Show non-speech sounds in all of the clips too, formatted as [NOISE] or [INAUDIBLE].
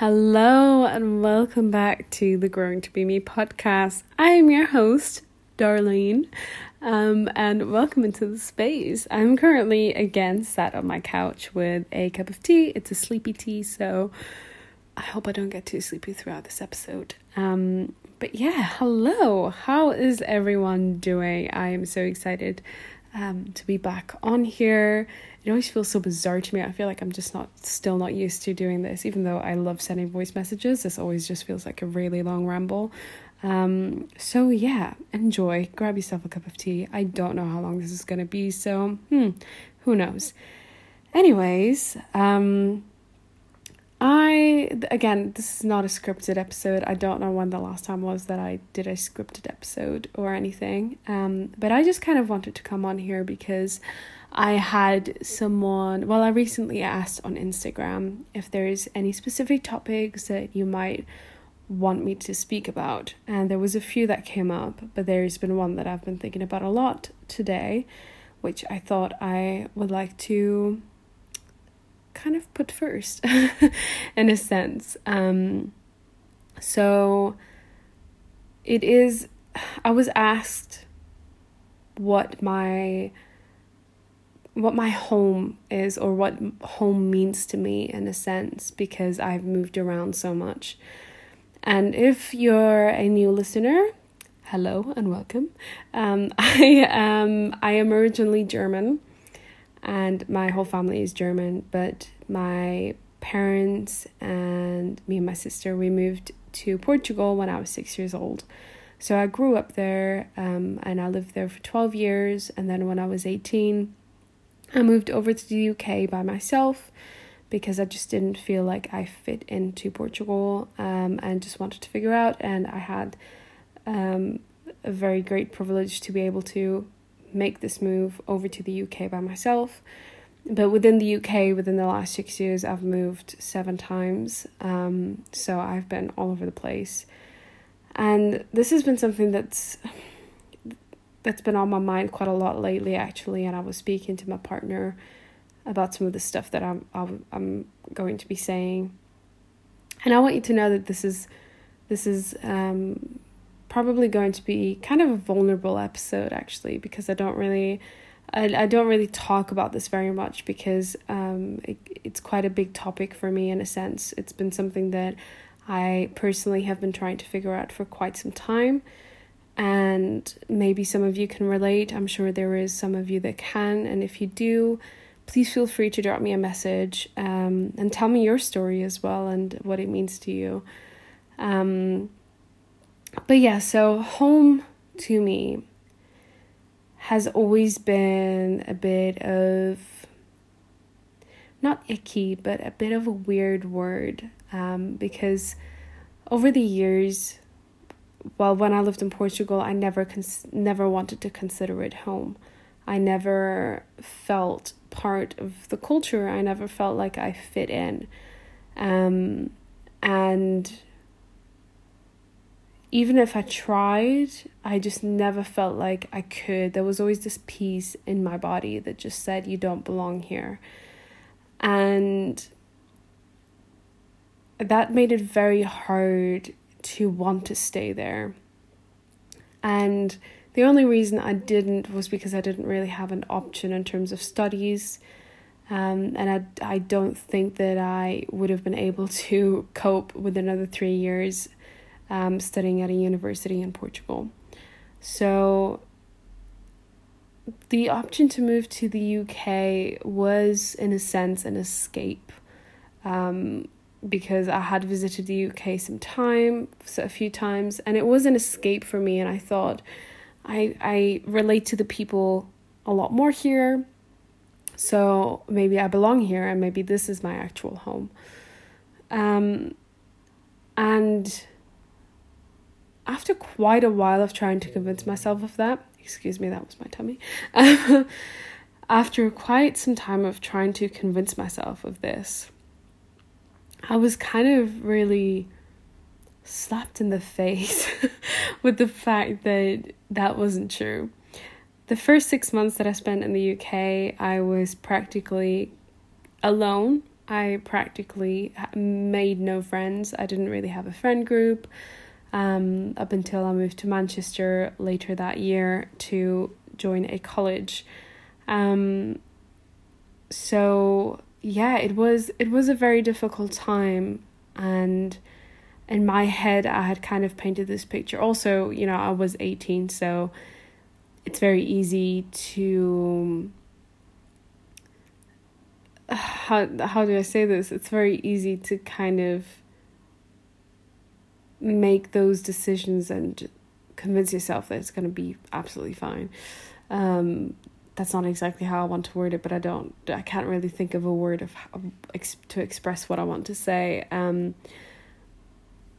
Hello and welcome back to the Growing to Be Me podcast. I am your host, Darlene, um, and welcome into the space. I'm currently again sat on my couch with a cup of tea. It's a sleepy tea, so I hope I don't get too sleepy throughout this episode. Um, but yeah, hello. How is everyone doing? I am so excited um, to be back on here it always feels so bizarre to me. I feel like I'm just not still not used to doing this, even though I love sending voice messages. This always just feels like a really long ramble. Um, so yeah, enjoy. Grab yourself a cup of tea. I don't know how long this is gonna be, so hmm, who knows. Anyways, um I again, this is not a scripted episode. I don't know when the last time was that I did a scripted episode or anything. Um, but I just kind of wanted to come on here because I had someone, well, I recently asked on Instagram if there's any specific topics that you might want me to speak about. And there was a few that came up, but there's been one that I've been thinking about a lot today, which I thought I would like to kind of put first [LAUGHS] in a sense. Um, so it is, I was asked what my what my home is or what home means to me in a sense because I've moved around so much. And if you're a new listener, hello and welcome. Um, [LAUGHS] I am I am originally German, and my whole family is German. But my parents and me and my sister we moved to Portugal when I was six years old. So I grew up there, um, and I lived there for twelve years. And then when I was eighteen, I moved over to the UK by myself because I just didn't feel like I fit into Portugal um, and just wanted to figure out. And I had um, a very great privilege to be able to make this move over to the UK by myself. But within the UK, within the last six years, I've moved seven times. Um, so I've been all over the place. And this has been something that's that's been on my mind quite a lot lately actually and I was speaking to my partner about some of the stuff that I'm I'm, I'm going to be saying and I want you to know that this is this is um, probably going to be kind of a vulnerable episode actually because I don't really I, I don't really talk about this very much because um, it, it's quite a big topic for me in a sense it's been something that I personally have been trying to figure out for quite some time and maybe some of you can relate. I'm sure there is some of you that can, and if you do, please feel free to drop me a message um, and tell me your story as well and what it means to you. Um, but yeah, so home to me has always been a bit of not icky, but a bit of a weird word um, because over the years, well, when I lived in Portugal, I never cons- never wanted to consider it home. I never felt part of the culture. I never felt like I fit in. Um, and even if I tried, I just never felt like I could. There was always this piece in my body that just said, You don't belong here. And that made it very hard to want to stay there. And the only reason I didn't was because I didn't really have an option in terms of studies. Um, and I, I don't think that I would have been able to [LAUGHS] cope with another three years um, studying at a university in Portugal. So the option to move to the UK was, in a sense, an escape. Um, because I had visited the UK some time, so a few times, and it was an escape for me. And I thought, I I relate to the people a lot more here, so maybe I belong here, and maybe this is my actual home. Um, and after quite a while of trying to convince myself of that, excuse me, that was my tummy. [LAUGHS] after quite some time of trying to convince myself of this I was kind of really slapped in the face [LAUGHS] with the fact that that wasn't true. The first six months that I spent in the UK, I was practically alone. I practically made no friends. I didn't really have a friend group um, up until I moved to Manchester later that year to join a college. Um, so yeah, it was it was a very difficult time, and in my head, I had kind of painted this picture. Also, you know, I was eighteen, so it's very easy to [SIGHS] how how do I say this? It's very easy to kind of make those decisions and convince yourself that it's going to be absolutely fine. Um, that's not exactly how I want to word it, but I don't. I can't really think of a word of how, to express what I want to say. Um,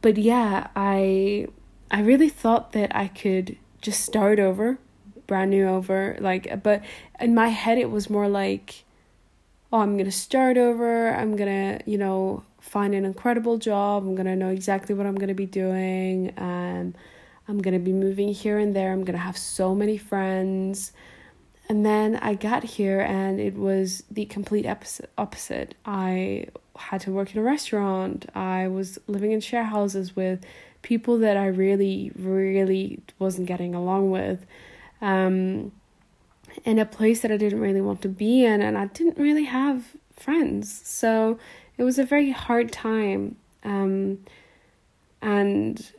but yeah, I I really thought that I could just start over, brand new over. Like, but in my head, it was more like oh, I'm to start over. I'm to, you know, find an incredible job. I'm going to know exactly what I'm going to be doing. Um, I'm going to be moving here and there. I'm going to have so many friends. And then I got here and it was the complete opposite. I had to work in a restaurant. I was living in share houses with people that I really, really wasn't getting along with. Um, in a place that I didn't really want to be in, and I didn't really have friends. So it was a very hard time. Um, and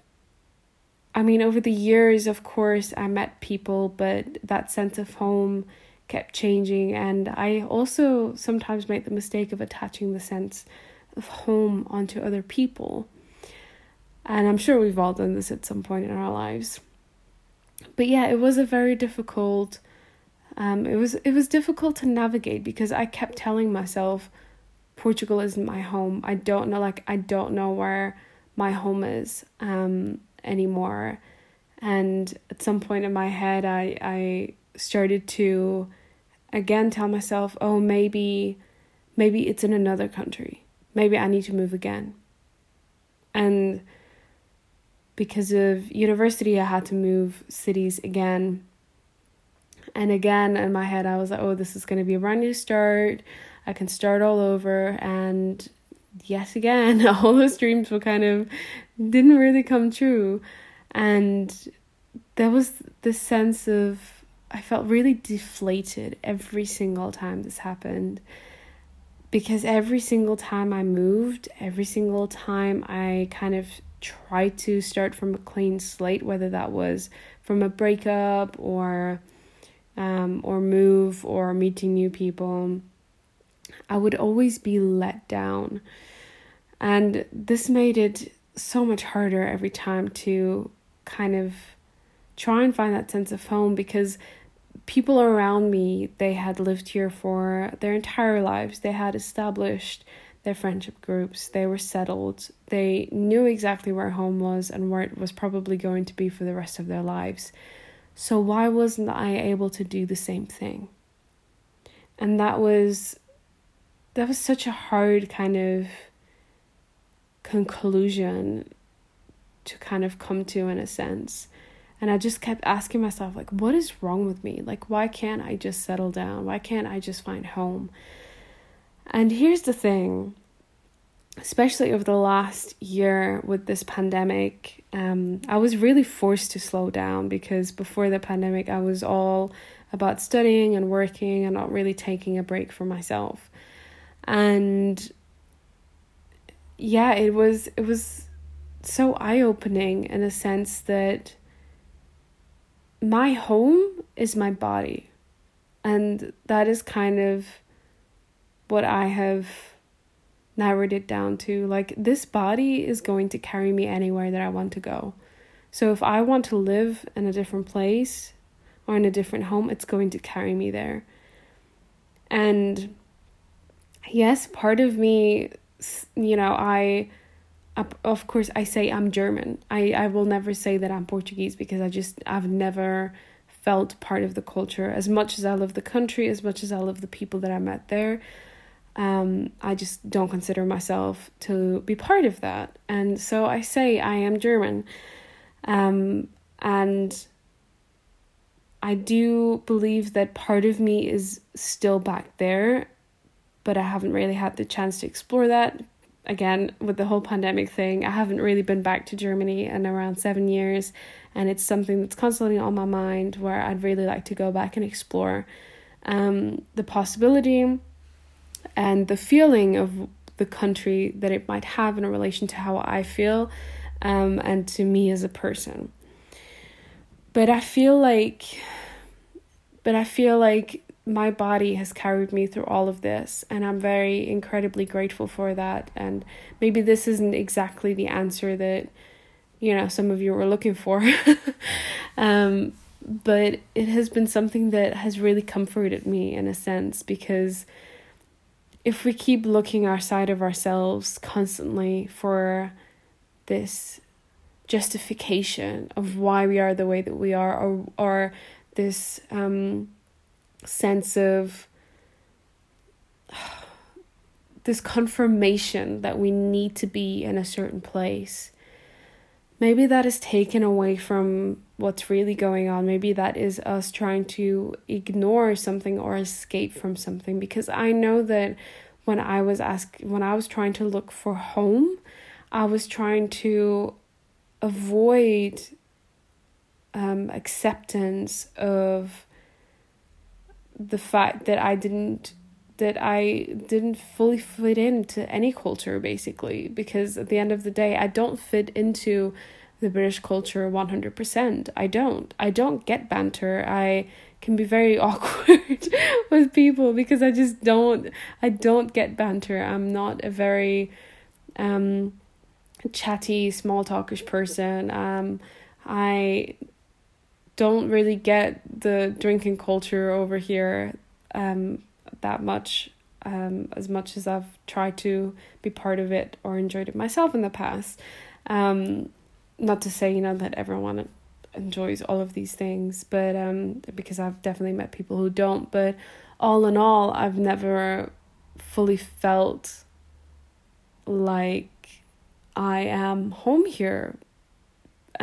I mean, over the years, of course, I met people, but that sense of home kept changing. And I also sometimes make the mistake of attaching the sense of home onto other people. And I'm sure we've all done this at some point in our lives. But yeah, it was a very difficult um, it was it was difficult to navigate because I kept telling myself Portugal isn't my home. I don't know like I don't know where my home is um anymore. And at some point in my head I I started to again tell myself, "Oh, maybe maybe it's in another country. Maybe I need to move again." And because of university, I had to move cities again and again, in my head, I was like, oh, this is going to be a brand new start. I can start all over. And yet again, [LAUGHS] all those dreams were kind of didn't really come true. And there was this sense of, I felt really deflated every single time this happened. Because every single time I moved, every single time I kind of tried to start from a clean slate, whether that was from a breakup or um, or move or meeting new people, I would always be let down. And this made it so much harder every time to kind of try and find that sense of home because people around me they had lived here for their entire lives they had established their friendship groups they were settled they knew exactly where home was and where it was probably going to be for the rest of their lives so why wasn't I able to do the same thing? And that was that was such a hard kind of conclusion to kind of come to in a sense. And I just kept asking myself, like, what is wrong with me? Like, why can't I just settle down? Why can't I just find home? And here's the thing especially over the last year with this pandemic, um, I was really forced to slow down because before the pandemic, I was all about studying and working and not really taking a break for myself. And yeah, it was it was so eye-opening in a sense that my home is my body. And that is kind of what I have narrowed it down to like this body is going to carry me anywhere that I want to go. So if I want to live in a different place or in a different home, it's going to carry me there. And yes, part of me, you know, I, of course, I say I'm German. I, I will never say that I'm Portuguese because I just, I've never felt part of the culture as much as I love the country, as much as I love the people that I met there um, I just don't consider myself to be part of that. And so I say I am German. Um, and I do believe that part of me is still back there but I haven't really had the chance to explore that. Again, with the whole pandemic thing, I haven't really been back to Germany in around seven years, and it's something that's constantly on my mind where I'd really like to go back and explore um, the possibility and the feeling of the country that it might have in relation to how I feel um, and to me as a person. But I feel like, but I feel like my body has carried me through all of this, and I'm very incredibly grateful for that. And maybe this isn't exactly the answer that you know some of you were looking for, [LAUGHS] um, but it has been something that has really comforted me in a sense because if we keep looking outside of ourselves constantly for this justification of why we are the way that we are or or this um sense of [SIGHS] this confirmation that we need to be in a certain place. Maybe that is taken away from what's really going on. Maybe that is us trying to ignore something or escape from something. Because i know that when i was asked when i was trying to look for home i was trying to avoid um acceptance of the fact that i didn't that I didn't fully fit into any culture basically because at the end of the day I don't fit into the British culture 100%. I don't. I don't get banter. I can be very [LAUGHS] awkward with people because I just don't I don't get banter. I'm not a very um chatty small talkish person. Um I don't really get the drinking culture over here um that much um, as much as I've tried to be part of it or enjoyed it myself in the past. Um, not to say, you know, that everyone enjoys all of these things, but um, because I've definitely met people who don't. But all in all, I've never fully felt like I am home here.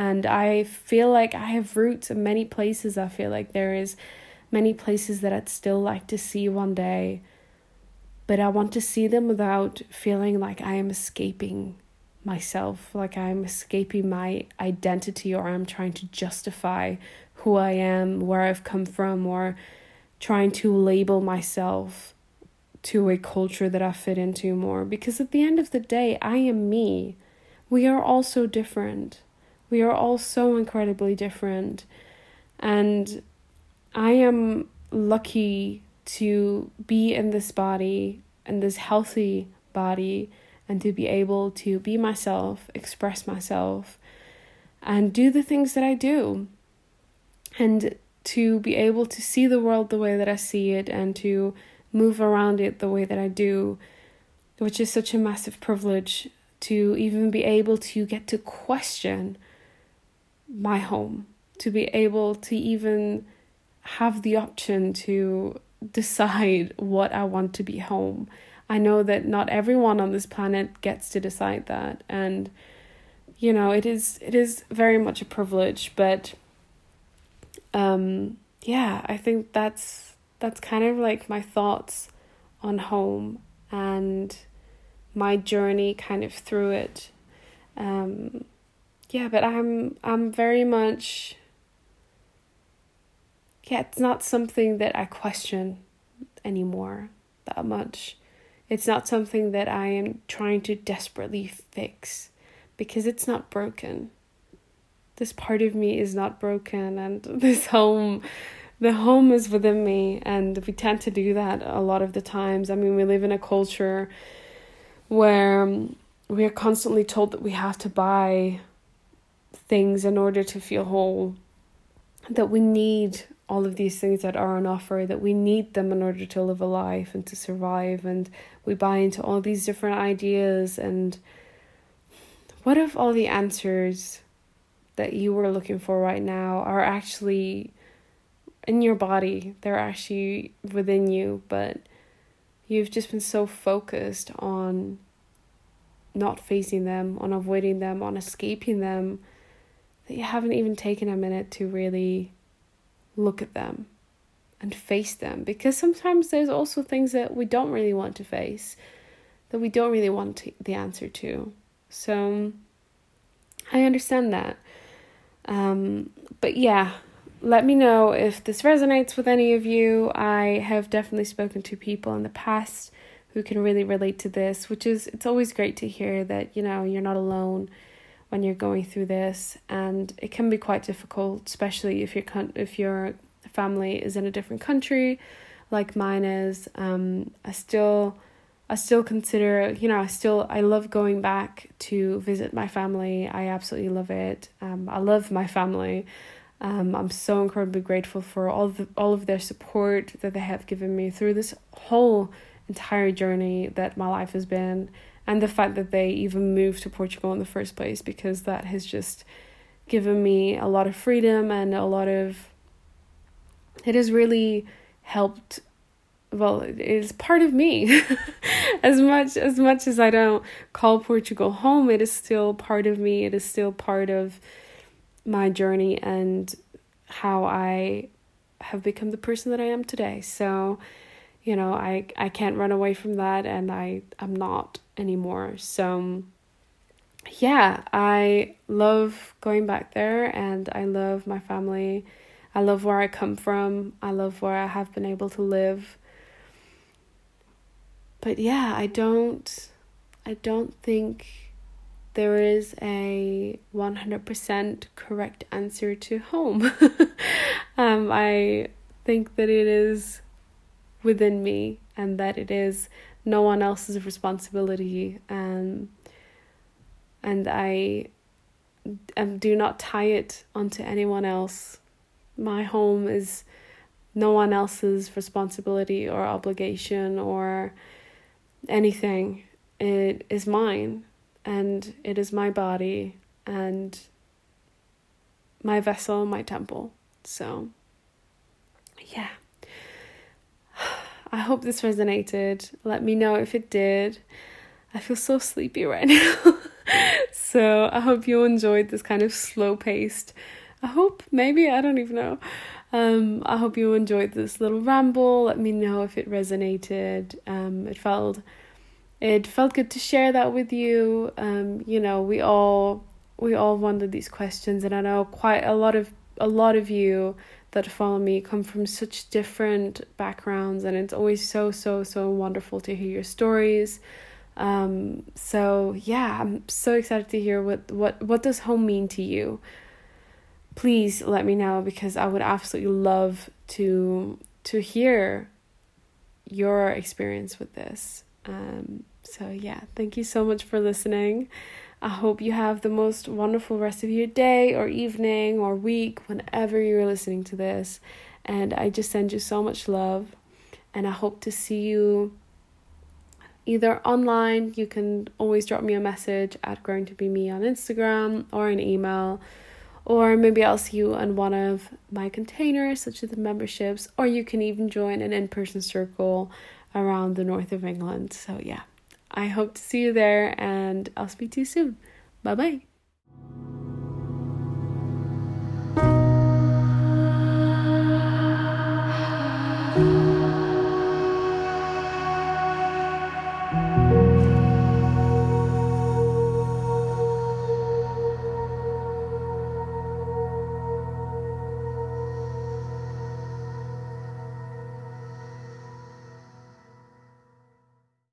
And I feel like I have roots in many places. I feel like there is many places that I'd still like to see one day, but I want to see them without feeling like I am escaping myself, like I'm escaping my identity or I'm trying to justify who I am, where I've come from, or trying to label myself to a culture that I fit into more. Because at the end of the day, I am me. We are all so different. We are all so incredibly different. And I am lucky to be in this body and this healthy body and to be able to be myself, express myself, and do the things that I do. And to be able to see the world the way that I see it and to move around it the way that I do, which is such a massive privilege to even be able to get to question my home, to be able to even have the option to decide what I want to be home. I know that not everyone on this planet gets to decide that and you know it is it is very much a privilege but um yeah I think that's that's kind of like my thoughts on home and my journey kind of through it um yeah but I'm I'm very much yeah, it's not something that I question anymore that much. It's not something that I am trying to desperately fix because it's not broken. This part of me is not broken, and [LAUGHS] this home, the home is within me, and we tend to do that a lot of the times. I mean, we live in a culture where um, we are constantly told that we have to buy things in order to feel whole, that we need all of these things that are on offer that we need them in order to live a life and to survive. And we buy into all these different ideas. And what if all the answers that you were looking for right now are actually in your body? They're actually within you but you've just been so focused on not facing them on avoiding them on escaping them that you haven't even taken a minute to really look at them and face them. Because sometimes there's also things that we don't really want to face that we don't really want to, the answer to. So i understand that. Um, but yeah let me know if this resonates with any of you. I have definitely spoken to people in the past who can really relate to this which is it's always great to hear that you know you're not alone when you're going through this and it can be quite difficult especially if your if your family is in a different country like mine is um I still I still consider you know I still I love going back to visit my family. I absolutely love it. Um I love my family. Um I'm so incredibly grateful for all the all of their support that they have given me through this whole entire journey that my life has been and the fact that they even moved to Portugal in the first place because that has just given me a lot of freedom and a lot of it has really helped well it is part of me. [LAUGHS] As much as much as I don't call Portugal home it is still part of me. It is still part of my journey and how I have become the person that I am today. So you know I I can't run away from that and I I'm not anymore. So, yeah, I love going back there and I love my family. I love where I come from. I love where I have been able to live. But yeah, I don't I don't think there is a 100% correct answer to home. [LAUGHS] um I think that it is within me and that it is no one else's responsibility um, and I um, do not tie it onto anyone else. My home is no one else's responsibility or obligation or anything. It is mine and it is my body and my vessel, my temple. So, yeah. I hope this resonated. Let me know if it did. I feel so sleepy right [LAUGHS] now. so I hope you enjoyed this kind of slow paced. I hope, maybe, I don't even know. Um, I hope you enjoyed this little ramble. Let me know if it resonated. Um, it felt it felt good to share that with you. Um, you know, we all we all wonder these questions and I know quite a lot of a lot of you that follow me come from such different backgrounds and it's always so so so wonderful to hear your stories. Um so yeah i'm so excited to hear what what what does home mean to you? Please let me know because i would absolutely love to to hear your experience with this. Um so yeah thank you so much for listening I hope you have the most wonderful rest of your day or evening or week whenever you're listening to this. And I just send you so much love. And I hope to see you either online. You can always drop me a message at growing to be me on Instagram or an email. Or maybe I'll see you on one of my containers, such as the memberships, or you can even join an in person circle around the north of England. So, yeah, I hope to see you there and I'll speak to you soon. Bye bye.